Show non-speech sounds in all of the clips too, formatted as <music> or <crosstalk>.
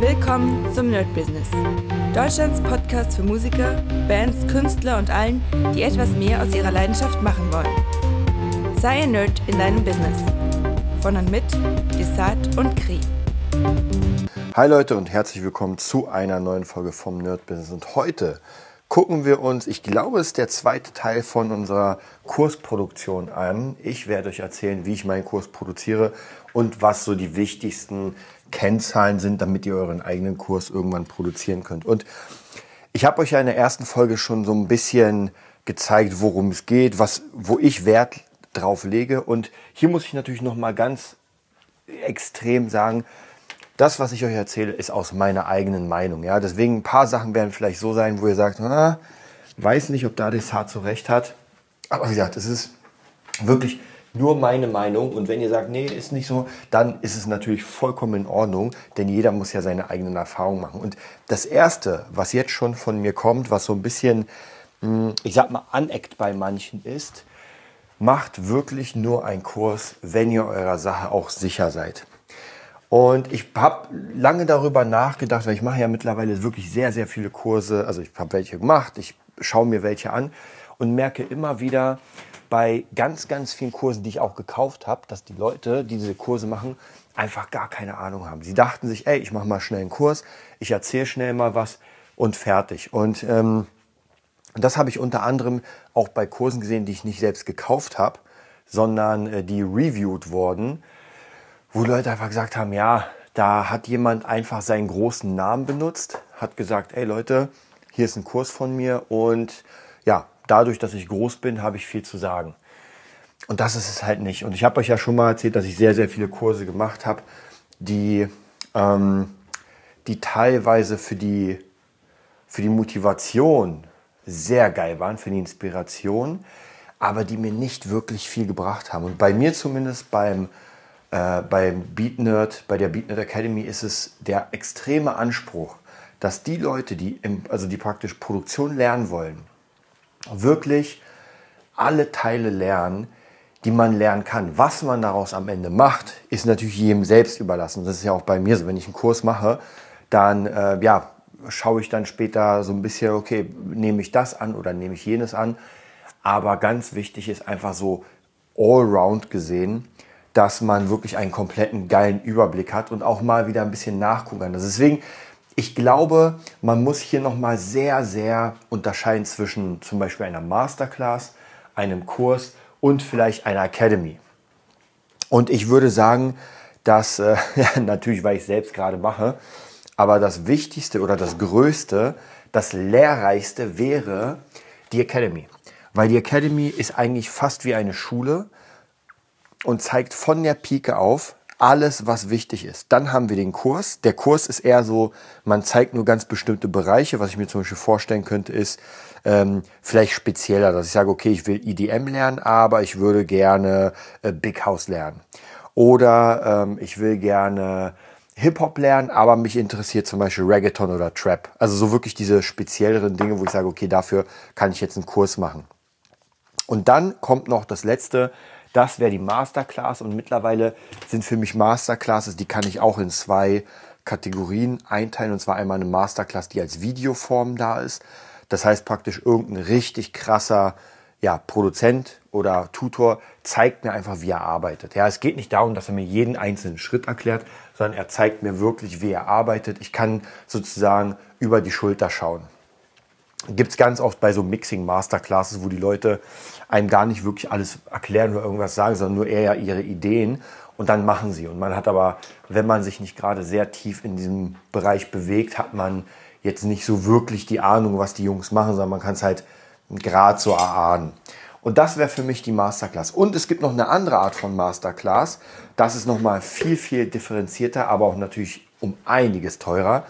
Willkommen zum Nerd Business. Deutschlands Podcast für Musiker, Bands, Künstler und allen, die etwas mehr aus ihrer Leidenschaft machen wollen. Sei ein Nerd in deinem Business. Von und mit Desart und Kri. Hi Leute und herzlich willkommen zu einer neuen Folge vom Nerd Business. Und heute gucken wir uns, ich glaube, es ist der zweite Teil von unserer Kursproduktion an. Ich werde euch erzählen, wie ich meinen Kurs produziere und was so die wichtigsten Kennzahlen sind, damit ihr euren eigenen Kurs irgendwann produzieren könnt. Und ich habe euch ja in der ersten Folge schon so ein bisschen gezeigt, worum es geht, was, wo ich Wert drauf lege. Und hier muss ich natürlich noch mal ganz extrem sagen, das, was ich euch erzähle, ist aus meiner eigenen Meinung. Ja, deswegen ein paar Sachen werden vielleicht so sein, wo ihr sagt, ah, weiß nicht, ob da das Hart so recht hat. Aber wie gesagt, es ist wirklich nur meine Meinung. Und wenn ihr sagt, nee, ist nicht so, dann ist es natürlich vollkommen in Ordnung, denn jeder muss ja seine eigenen Erfahrungen machen. Und das Erste, was jetzt schon von mir kommt, was so ein bisschen, hm, ich sag mal, aneckt bei manchen ist, macht wirklich nur einen Kurs, wenn ihr eurer Sache auch sicher seid. Und ich habe lange darüber nachgedacht, weil ich mache ja mittlerweile wirklich sehr, sehr viele Kurse. Also ich habe welche gemacht, ich schaue mir welche an und merke immer wieder, bei ganz, ganz vielen Kursen, die ich auch gekauft habe, dass die Leute, die diese Kurse machen, einfach gar keine Ahnung haben. Sie dachten sich, ey, ich mache mal schnell einen Kurs, ich erzähle schnell mal was und fertig. Und ähm, das habe ich unter anderem auch bei Kursen gesehen, die ich nicht selbst gekauft habe, sondern äh, die reviewed wurden, wo Leute einfach gesagt haben, ja, da hat jemand einfach seinen großen Namen benutzt, hat gesagt, ey Leute, hier ist ein Kurs von mir und ja, dadurch, dass ich groß bin, habe ich viel zu sagen. Und das ist es halt nicht. Und ich habe euch ja schon mal erzählt, dass ich sehr, sehr viele Kurse gemacht habe, die, ähm, die teilweise für die, für die Motivation sehr geil waren, für die Inspiration, aber die mir nicht wirklich viel gebracht haben. Und bei mir zumindest beim, äh, beim Beat Nerd, bei der Beat Nerd Academy ist es der extreme Anspruch, dass die Leute, die, im, also die praktisch Produktion lernen wollen, wirklich alle Teile lernen, die man lernen kann. Was man daraus am Ende macht, ist natürlich jedem selbst überlassen. Das ist ja auch bei mir so. Wenn ich einen Kurs mache, dann äh, ja, schaue ich dann später so ein bisschen, okay, nehme ich das an oder nehme ich jenes an. Aber ganz wichtig ist einfach so allround gesehen, dass man wirklich einen kompletten geilen Überblick hat und auch mal wieder ein bisschen nachgucken kann. Deswegen ich glaube, man muss hier nochmal sehr, sehr unterscheiden zwischen zum Beispiel einer Masterclass, einem Kurs und vielleicht einer Academy. Und ich würde sagen, dass, äh, <laughs> natürlich, weil ich es selbst gerade mache, aber das Wichtigste oder das Größte, das Lehrreichste wäre die Academy. Weil die Academy ist eigentlich fast wie eine Schule und zeigt von der Pike auf, alles, was wichtig ist. Dann haben wir den Kurs. Der Kurs ist eher so, man zeigt nur ganz bestimmte Bereiche. Was ich mir zum Beispiel vorstellen könnte, ist ähm, vielleicht spezieller, dass ich sage, okay, ich will EDM lernen, aber ich würde gerne äh, Big House lernen. Oder ähm, ich will gerne Hip-Hop lernen, aber mich interessiert zum Beispiel Reggaeton oder Trap. Also so wirklich diese spezielleren Dinge, wo ich sage, okay, dafür kann ich jetzt einen Kurs machen. Und dann kommt noch das letzte, das wäre die Masterclass und mittlerweile sind für mich Masterclasses, die kann ich auch in zwei Kategorien einteilen. Und zwar einmal eine Masterclass, die als Videoform da ist. Das heißt praktisch irgendein richtig krasser ja, Produzent oder Tutor zeigt mir einfach, wie er arbeitet. Ja, es geht nicht darum, dass er mir jeden einzelnen Schritt erklärt, sondern er zeigt mir wirklich, wie er arbeitet. Ich kann sozusagen über die Schulter schauen. Gibt es ganz oft bei so Mixing Masterclasses, wo die Leute einem gar nicht wirklich alles erklären oder irgendwas sagen, sondern nur eher ihre Ideen und dann machen sie. Und man hat aber, wenn man sich nicht gerade sehr tief in diesem Bereich bewegt, hat man jetzt nicht so wirklich die Ahnung, was die Jungs machen, sondern man kann es halt gerade so erahnen. Und das wäre für mich die Masterclass. Und es gibt noch eine andere Art von Masterclass. Das ist nochmal viel, viel differenzierter, aber auch natürlich um einiges teurer.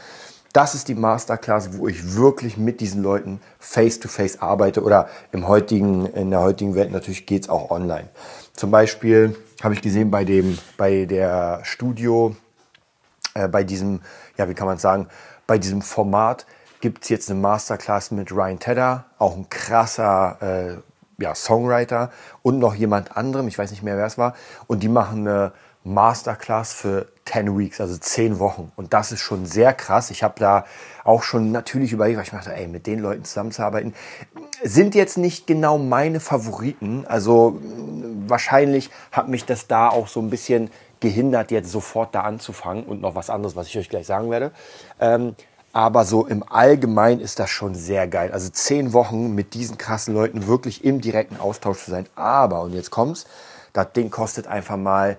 Das ist die Masterclass, wo ich wirklich mit diesen Leuten face-to-face -face arbeite oder im heutigen, in der heutigen Welt natürlich geht es auch online. Zum Beispiel habe ich gesehen bei, dem, bei der Studio, äh, bei diesem, ja, wie kann man sagen, bei diesem Format gibt es jetzt eine Masterclass mit Ryan Tedder, auch ein krasser äh, ja, Songwriter und noch jemand anderem, ich weiß nicht mehr, wer es war. Und die machen eine Masterclass für 10 Weeks, also 10 Wochen. Und das ist schon sehr krass. Ich habe da auch schon natürlich überlegt, weil ich dachte, ey, mit den Leuten zusammenzuarbeiten, sind jetzt nicht genau meine Favoriten. Also wahrscheinlich hat mich das da auch so ein bisschen gehindert, jetzt sofort da anzufangen und noch was anderes, was ich euch gleich sagen werde. Ähm, aber so im Allgemeinen ist das schon sehr geil. Also zehn Wochen mit diesen krassen Leuten wirklich im direkten Austausch zu sein. Aber, und jetzt kommt's, das Ding kostet einfach mal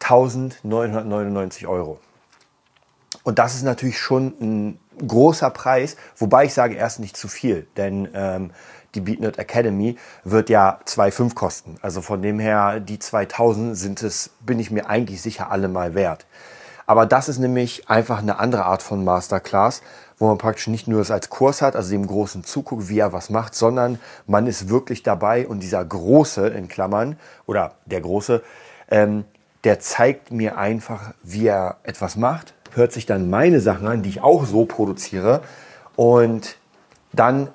1999 Euro. Und das ist natürlich schon ein großer Preis, wobei ich sage erst nicht zu viel, denn ähm, die BeatNet Academy wird ja 2,5 kosten. Also von dem her, die 2000 sind es, bin ich mir eigentlich sicher alle mal wert. Aber das ist nämlich einfach eine andere Art von Masterclass, wo man praktisch nicht nur das als Kurs hat, also dem Großen zuguckt, wie er was macht, sondern man ist wirklich dabei und dieser Große in Klammern oder der Große, ähm, der zeigt mir einfach, wie er etwas macht, hört sich dann meine Sachen an, die ich auch so produziere und dann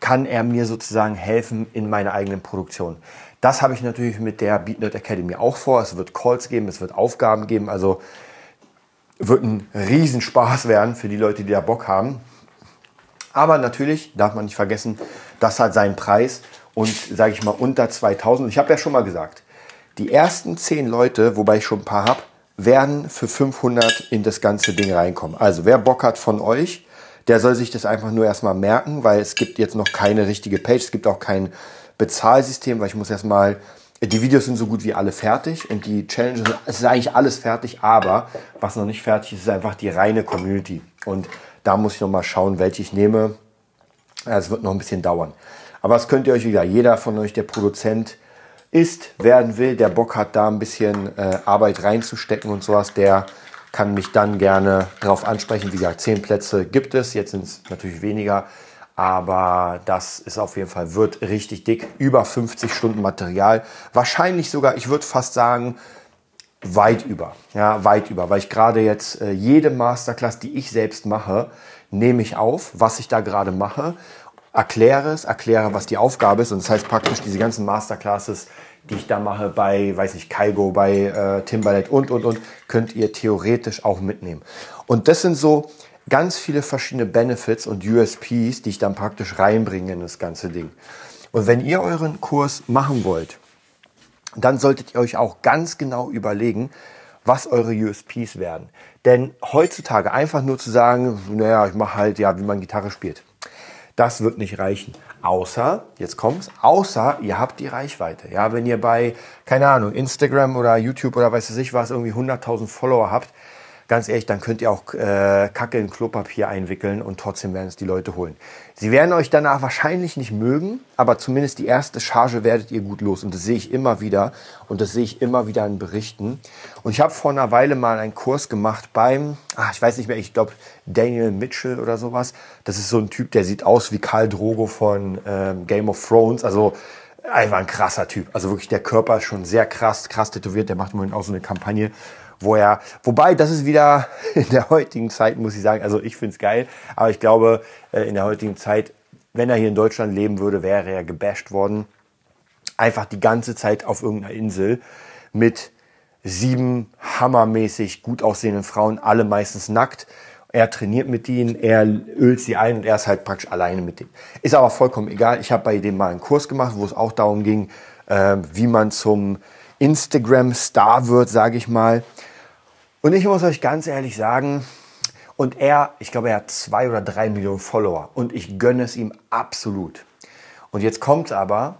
kann er mir sozusagen helfen in meiner eigenen Produktion. Das habe ich natürlich mit der BeatNerd Academy auch vor. Es wird Calls geben, es wird Aufgaben geben. Also wird ein Riesenspaß werden für die Leute, die da Bock haben. Aber natürlich darf man nicht vergessen, das hat seinen Preis und sage ich mal unter 2000. Ich habe ja schon mal gesagt, die ersten 10 Leute, wobei ich schon ein paar habe, werden für 500 in das ganze Ding reinkommen. Also wer Bock hat von euch, der soll sich das einfach nur erstmal merken, weil es gibt jetzt noch keine richtige Page, es gibt auch kein Bezahlsystem, weil ich muss erstmal, die Videos sind so gut wie alle fertig und die Challenges, es ist eigentlich alles fertig, aber was noch nicht fertig ist, ist einfach die reine Community. Und da muss ich noch mal schauen, welche ich nehme. Es wird noch ein bisschen dauern. Aber das könnt ihr euch wieder, jeder von euch, der Produzent ist, werden will, der Bock hat, da ein bisschen äh, Arbeit reinzustecken und sowas, der kann mich dann gerne darauf ansprechen. Wie gesagt, zehn Plätze gibt es, jetzt sind es natürlich weniger, aber das ist auf jeden Fall, wird richtig dick, über 50 Stunden Material, wahrscheinlich sogar, ich würde fast sagen, weit über, ja, weit über, weil ich gerade jetzt äh, jede Masterclass, die ich selbst mache, nehme ich auf, was ich da gerade mache, erkläre es, erkläre, was die Aufgabe ist und das heißt praktisch diese ganzen Masterclasses die ich da mache bei, weiß nicht, Kaigo, bei äh, Timbaland und, und, und, könnt ihr theoretisch auch mitnehmen. Und das sind so ganz viele verschiedene Benefits und USPs, die ich dann praktisch reinbringe in das ganze Ding. Und wenn ihr euren Kurs machen wollt, dann solltet ihr euch auch ganz genau überlegen, was eure USPs werden. Denn heutzutage einfach nur zu sagen, naja, ich mache halt, ja, wie man Gitarre spielt, das wird nicht reichen. Außer, jetzt kommt's, außer ihr habt die Reichweite. Ja, wenn ihr bei, keine Ahnung, Instagram oder YouTube oder weiß ich was, irgendwie 100.000 Follower habt, ganz ehrlich, dann könnt ihr auch äh, Kacke in Klopapier einwickeln und trotzdem werden es die Leute holen. Sie werden euch danach wahrscheinlich nicht mögen, aber zumindest die erste Charge werdet ihr gut los. Und das sehe ich immer wieder und das sehe ich immer wieder in Berichten. Und ich habe vor einer Weile mal einen Kurs gemacht beim, ach, ich weiß nicht mehr, ich glaube Daniel Mitchell oder sowas. Das ist so ein Typ, der sieht aus wie Karl Drogo von ähm, Game of Thrones. Also einfach ein krasser Typ. Also wirklich der Körper ist schon sehr krass, krass tätowiert. Der macht im Moment auch so eine Kampagne wo er, wobei das ist wieder <laughs> in der heutigen Zeit, muss ich sagen, also ich finde es geil, aber ich glaube, äh, in der heutigen Zeit, wenn er hier in Deutschland leben würde, wäre er gebasht worden. Einfach die ganze Zeit auf irgendeiner Insel mit sieben hammermäßig gut aussehenden Frauen, alle meistens nackt. Er trainiert mit ihnen, er ölt sie ein und er ist halt praktisch alleine mit denen. Ist aber vollkommen egal. Ich habe bei dem mal einen Kurs gemacht, wo es auch darum ging, äh, wie man zum Instagram-Star wird, sage ich mal. Und ich muss euch ganz ehrlich sagen, und er, ich glaube, er hat zwei oder drei Millionen Follower und ich gönne es ihm absolut. Und jetzt kommt aber,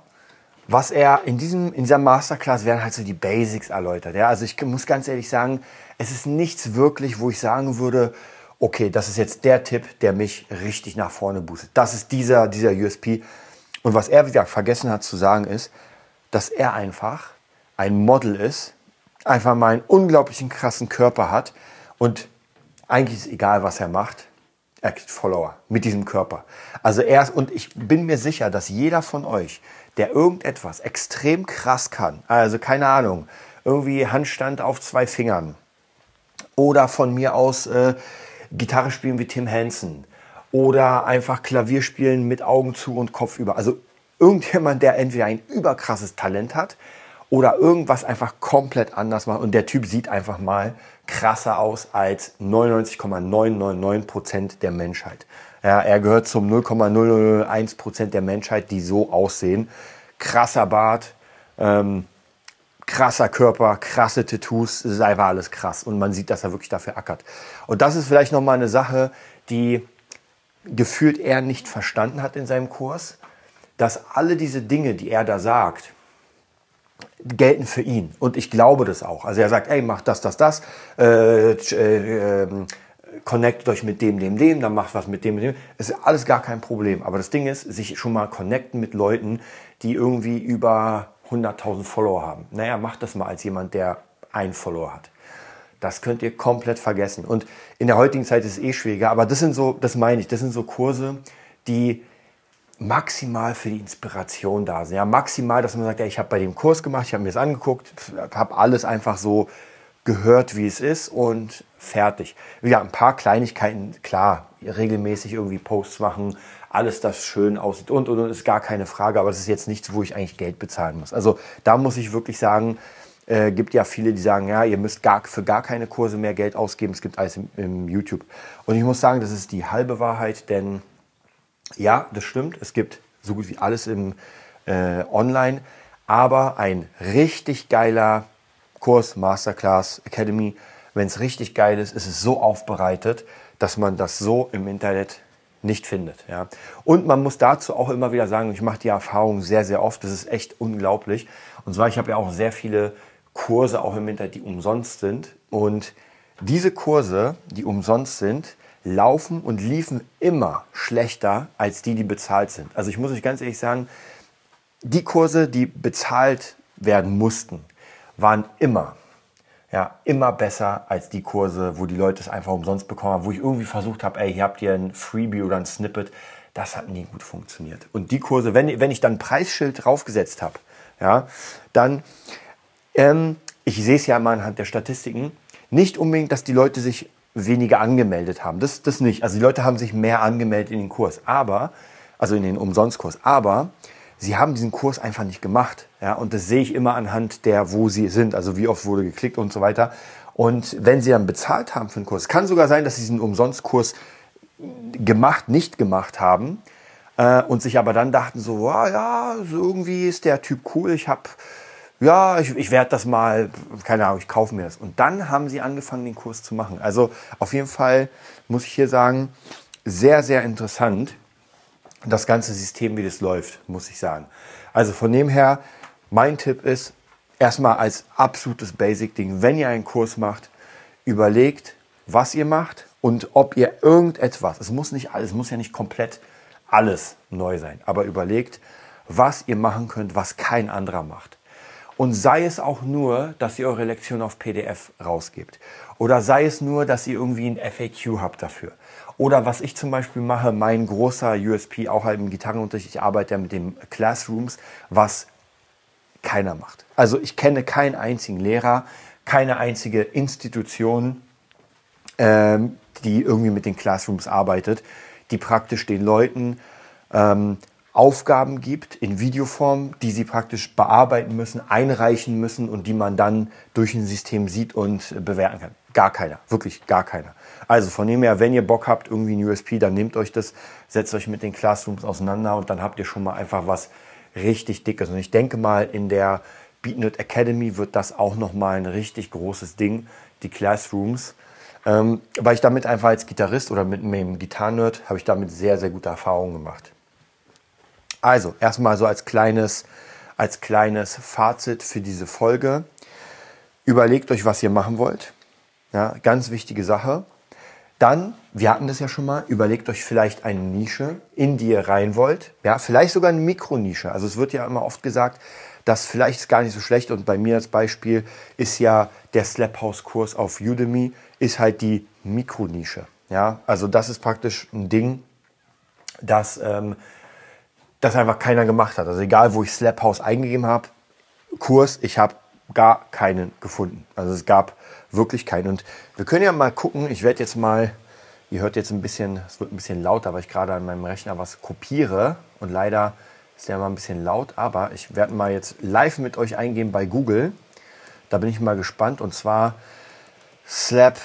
was er in, diesem, in dieser Masterclass werden halt so die Basics erläutert. Ja? Also ich muss ganz ehrlich sagen, es ist nichts wirklich, wo ich sagen würde, okay, das ist jetzt der Tipp, der mich richtig nach vorne boostet. Das ist dieser, dieser USP. Und was er, wie gesagt, vergessen hat zu sagen, ist, dass er einfach ein Model ist, einfach mal einen unglaublichen krassen Körper hat und eigentlich ist egal, was er macht, er kriegt Follower mit diesem Körper. Also er und ich bin mir sicher, dass jeder von euch, der irgendetwas extrem krass kann, also keine Ahnung, irgendwie Handstand auf zwei Fingern oder von mir aus äh, Gitarre spielen wie Tim Henson oder einfach Klavier spielen mit Augen zu und Kopf über. Also irgendjemand, der entweder ein überkrasses Talent hat oder irgendwas einfach komplett anders machen und der Typ sieht einfach mal krasser aus als 99,999 Prozent der Menschheit. Ja, er gehört zum 0,001 Prozent der Menschheit, die so aussehen. Krasser Bart, ähm, krasser Körper, krasse Tattoos, es ist einfach alles krass und man sieht, dass er wirklich dafür ackert. Und das ist vielleicht nochmal eine Sache, die gefühlt er nicht verstanden hat in seinem Kurs, dass alle diese Dinge, die er da sagt, gelten für ihn. Und ich glaube das auch. Also er sagt, ey, mach das, das, das, äh, äh, äh, connectet euch mit dem, dem, dem, dann macht was mit dem, mit dem. Es ist alles gar kein Problem. Aber das Ding ist, sich schon mal connecten mit Leuten, die irgendwie über 100.000 Follower haben. Naja, macht das mal als jemand, der einen Follower hat. Das könnt ihr komplett vergessen. Und in der heutigen Zeit ist es eh schwieriger, aber das sind so, das meine ich, das sind so Kurse, die maximal für die Inspiration da sind. Ja, maximal, dass man sagt, ja, ich habe bei dem Kurs gemacht, ich habe mir das angeguckt, habe alles einfach so gehört, wie es ist und fertig. Ja, ein paar Kleinigkeiten, klar, regelmäßig irgendwie Posts machen, alles, das schön aussieht und, und, und, ist gar keine Frage, aber es ist jetzt nichts, wo ich eigentlich Geld bezahlen muss. Also da muss ich wirklich sagen, äh, gibt ja viele, die sagen, ja, ihr müsst gar, für gar keine Kurse mehr Geld ausgeben, es gibt alles im, im YouTube. Und ich muss sagen, das ist die halbe Wahrheit, denn ja, das stimmt. Es gibt so gut wie alles im äh, Online, aber ein richtig geiler Kurs, Masterclass, Academy, wenn es richtig geil ist, ist es so aufbereitet, dass man das so im Internet nicht findet. Ja. Und man muss dazu auch immer wieder sagen, ich mache die Erfahrung sehr, sehr oft, das ist echt unglaublich. Und zwar, ich habe ja auch sehr viele Kurse auch im Internet, die umsonst sind. Und diese Kurse, die umsonst sind, laufen und liefen immer schlechter als die, die bezahlt sind. Also ich muss euch ganz ehrlich sagen, die Kurse, die bezahlt werden mussten, waren immer, ja, immer besser als die Kurse, wo die Leute es einfach umsonst bekommen haben, wo ich irgendwie versucht habe, ey, hier habt ihr ein Freebie oder ein Snippet. Das hat nie gut funktioniert. Und die Kurse, wenn, wenn ich dann ein Preisschild draufgesetzt habe, ja, dann, ähm, ich sehe es ja immer anhand der Statistiken, nicht unbedingt, dass die Leute sich weniger angemeldet haben. Das, das nicht. Also die Leute haben sich mehr angemeldet in den Kurs, aber, also in den Umsonstkurs. Aber sie haben diesen Kurs einfach nicht gemacht. Ja, und das sehe ich immer anhand der, wo sie sind, also wie oft wurde geklickt und so weiter. Und wenn sie dann bezahlt haben für den Kurs, kann sogar sein, dass sie diesen Umsonstkurs gemacht, nicht gemacht haben äh, und sich aber dann dachten so, wow, ja, so irgendwie ist der Typ cool, ich habe ja, ich, ich werde das mal, keine Ahnung, ich kaufe mir das. Und dann haben sie angefangen, den Kurs zu machen. Also auf jeden Fall muss ich hier sagen, sehr, sehr interessant, das ganze System, wie das läuft, muss ich sagen. Also von dem her, mein Tipp ist, erstmal als absolutes Basic-Ding, wenn ihr einen Kurs macht, überlegt, was ihr macht und ob ihr irgendetwas, es muss nicht alles, es muss ja nicht komplett alles neu sein, aber überlegt, was ihr machen könnt, was kein anderer macht. Und sei es auch nur, dass ihr eure Lektion auf PDF rausgebt. Oder sei es nur, dass ihr irgendwie ein FAQ habt dafür. Oder was ich zum Beispiel mache, mein großer USP, auch halt im Gitarrenunterricht, ich arbeite ja mit dem Classrooms, was keiner macht. Also ich kenne keinen einzigen Lehrer, keine einzige Institution, ähm, die irgendwie mit den Classrooms arbeitet, die praktisch den Leuten ähm, Aufgaben gibt in Videoform, die sie praktisch bearbeiten müssen, einreichen müssen und die man dann durch ein System sieht und bewerten kann. Gar keiner, wirklich gar keiner. Also von dem her, wenn ihr Bock habt, irgendwie ein USP, dann nehmt euch das, setzt euch mit den Classrooms auseinander und dann habt ihr schon mal einfach was richtig Dickes. Und ich denke mal, in der BeatNet Academy wird das auch nochmal ein richtig großes Ding, die Classrooms. Ähm, weil ich damit einfach als Gitarrist oder mit einem Gitarrenerd habe ich damit sehr, sehr gute Erfahrungen gemacht. Also, erstmal so als kleines, als kleines Fazit für diese Folge. Überlegt euch, was ihr machen wollt. Ja, ganz wichtige Sache. Dann, wir hatten das ja schon mal, überlegt euch vielleicht eine Nische, in die ihr rein wollt. Ja, vielleicht sogar eine Mikronische. Also es wird ja immer oft gesagt, dass vielleicht ist gar nicht so schlecht. Und bei mir als Beispiel ist ja der Slap House Kurs auf Udemy, ist halt die Mikronische. Ja, also das ist praktisch ein Ding, das ähm, das einfach keiner gemacht hat. Also egal, wo ich Slap House eingegeben habe, Kurs, ich habe gar keinen gefunden. Also es gab wirklich keinen. Und wir können ja mal gucken, ich werde jetzt mal, ihr hört jetzt ein bisschen, es wird ein bisschen lauter, weil ich gerade an meinem Rechner was kopiere und leider Ist ja mal ein bisschen laut, aber ich werde mal jetzt live mit euch eingehen bei Google. Da bin ich mal gespannt. Und zwar Slap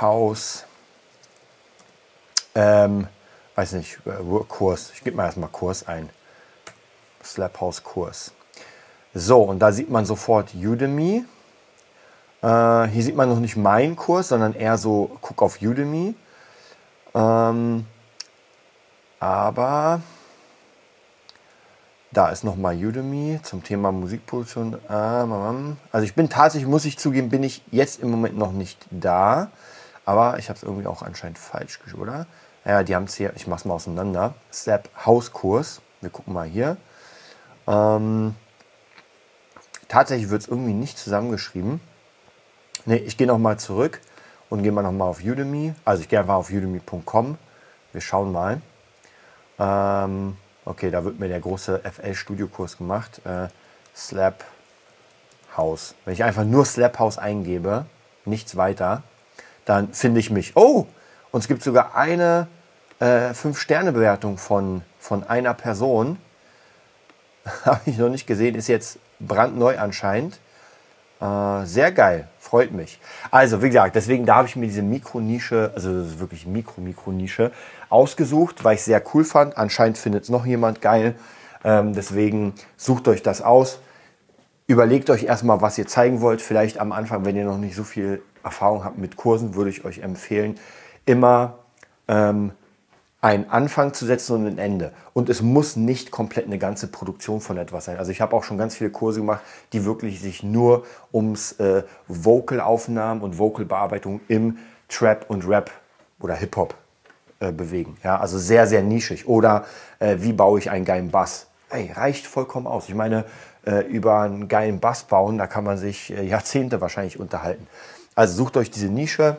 House, ähm, weiß nicht, äh, Kurs. Ich gebe mal erstmal Kurs ein. Slap House Kurs. So, und da sieht man sofort Udemy. Äh, hier sieht man noch nicht meinen Kurs, sondern eher so, guck auf Udemy. Ähm, aber da ist nochmal Udemy zum Thema Musikproduktion. Also ich bin tatsächlich, muss ich zugeben, bin ich jetzt im Moment noch nicht da. Aber ich habe es irgendwie auch anscheinend falsch oder? Ja, die haben es hier, ich mache es mal auseinander. Step Hauskurs. Wir gucken mal hier. Ähm, tatsächlich wird es irgendwie nicht zusammengeschrieben. Ne, ich gehe nochmal zurück und gehe mal nochmal auf Udemy. Also ich gehe einfach auf udemy.com. Wir schauen mal. Ähm, okay, da wird mir der große FL-Studio-Kurs gemacht. Äh, Slap House. Wenn ich einfach nur Slap House eingebe, nichts weiter, dann finde ich mich. Oh, und es gibt sogar eine äh, 5-Sterne-Bewertung von, von einer Person. <laughs> Habe ich noch nicht gesehen, ist jetzt brandneu anscheinend. Äh, sehr geil, freut mich. Also, wie gesagt, deswegen da habe ich mir diese Mikronische, also wirklich Mikro-Mikronische, ausgesucht, weil ich sehr cool fand. Anscheinend findet es noch jemand geil. Ähm, deswegen sucht euch das aus. Überlegt euch erstmal, was ihr zeigen wollt. Vielleicht am Anfang, wenn ihr noch nicht so viel Erfahrung habt mit Kursen, würde ich euch empfehlen, immer ähm, einen Anfang zu setzen und ein Ende. Und es muss nicht komplett eine ganze Produktion von etwas sein. Also ich habe auch schon ganz viele Kurse gemacht, die wirklich sich nur ums äh, Vocal-Aufnahmen und Vocal-Bearbeitung im Trap und Rap oder Hip-Hop äh, bewegen. Ja, also sehr, sehr nischig. Oder äh, wie baue ich einen geilen Bass? Ey, reicht vollkommen aus. Ich meine, äh, über einen geilen Bass bauen, da kann man sich äh, Jahrzehnte wahrscheinlich unterhalten. Also sucht euch diese Nische,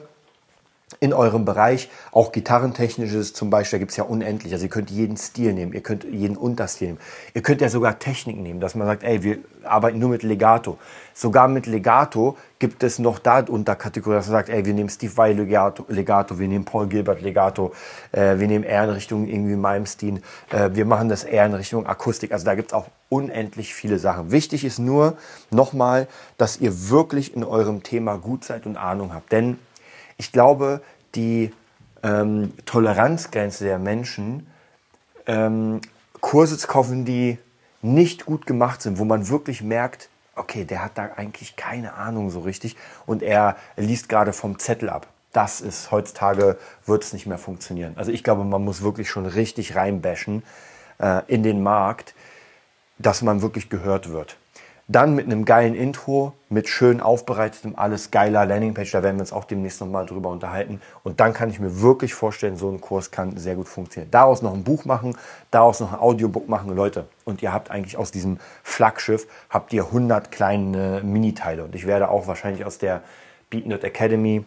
in eurem Bereich, auch gitarrentechnisches zum Beispiel, da gibt es ja unendlich. Also ihr könnt jeden Stil nehmen, ihr könnt jeden Unterstil nehmen. Ihr könnt ja sogar Technik nehmen, dass man sagt, ey, wir arbeiten nur mit Legato. Sogar mit Legato gibt es noch da Unterkategorien, dass man sagt, ey, wir nehmen Steve Vai Legato, Legato wir nehmen Paul Gilbert Legato, äh, wir nehmen eher in Richtung irgendwie Malmsteen, äh, wir machen das eher in Richtung Akustik. Also da gibt es auch unendlich viele Sachen. Wichtig ist nur nochmal, dass ihr wirklich in eurem Thema gut seid und Ahnung habt. Denn ich glaube, die ähm, Toleranzgrenze der Menschen, ähm, Kurse zu kaufen, die nicht gut gemacht sind, wo man wirklich merkt, okay, der hat da eigentlich keine Ahnung so richtig und er liest gerade vom Zettel ab. Das ist heutzutage wird es nicht mehr funktionieren. Also ich glaube, man muss wirklich schon richtig reinbashen äh, in den Markt, dass man wirklich gehört wird. Dann mit einem geilen Intro, mit schön aufbereitetem, alles geiler Landingpage, da werden wir uns auch demnächst nochmal drüber unterhalten. Und dann kann ich mir wirklich vorstellen, so ein Kurs kann sehr gut funktionieren. Daraus noch ein Buch machen, daraus noch ein Audiobook machen, Leute. Und ihr habt eigentlich aus diesem Flaggschiff, habt ihr 100 kleine Miniteile. Und ich werde auch wahrscheinlich aus der BeatNut Academy,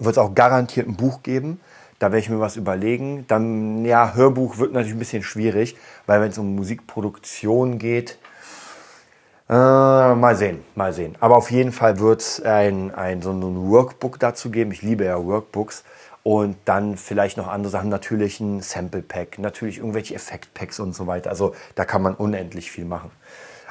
wird es auch garantiert ein Buch geben. Da werde ich mir was überlegen. Dann, ja, Hörbuch wird natürlich ein bisschen schwierig, weil wenn es um Musikproduktion geht, äh, mal sehen, mal sehen. Aber auf jeden Fall wird es ein, ein, so ein Workbook dazu geben. Ich liebe ja Workbooks. Und dann vielleicht noch andere Sachen, natürlich ein Sample Pack, natürlich irgendwelche Effekt-Packs und so weiter. Also da kann man unendlich viel machen.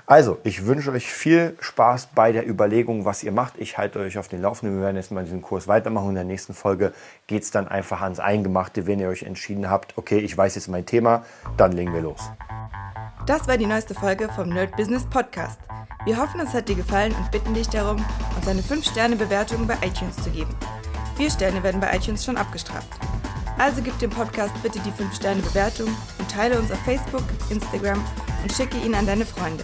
Also, ich wünsche euch viel Spaß bei der Überlegung, was ihr macht. Ich halte euch auf den Laufenden. Wir werden jetzt mal diesen Kurs weitermachen. In der nächsten Folge geht es dann einfach ans Eingemachte, wenn ihr euch entschieden habt, okay, ich weiß jetzt mein Thema, dann legen wir los. Das war die neueste Folge vom Nerd Business Podcast. Wir hoffen, es hat dir gefallen und bitten dich darum, uns eine 5-Sterne-Bewertung bei iTunes zu geben. Vier Sterne werden bei iTunes schon abgestraft. Also gib dem Podcast bitte die 5-Sterne-Bewertung und teile uns auf Facebook, Instagram und schicke ihn an deine Freunde.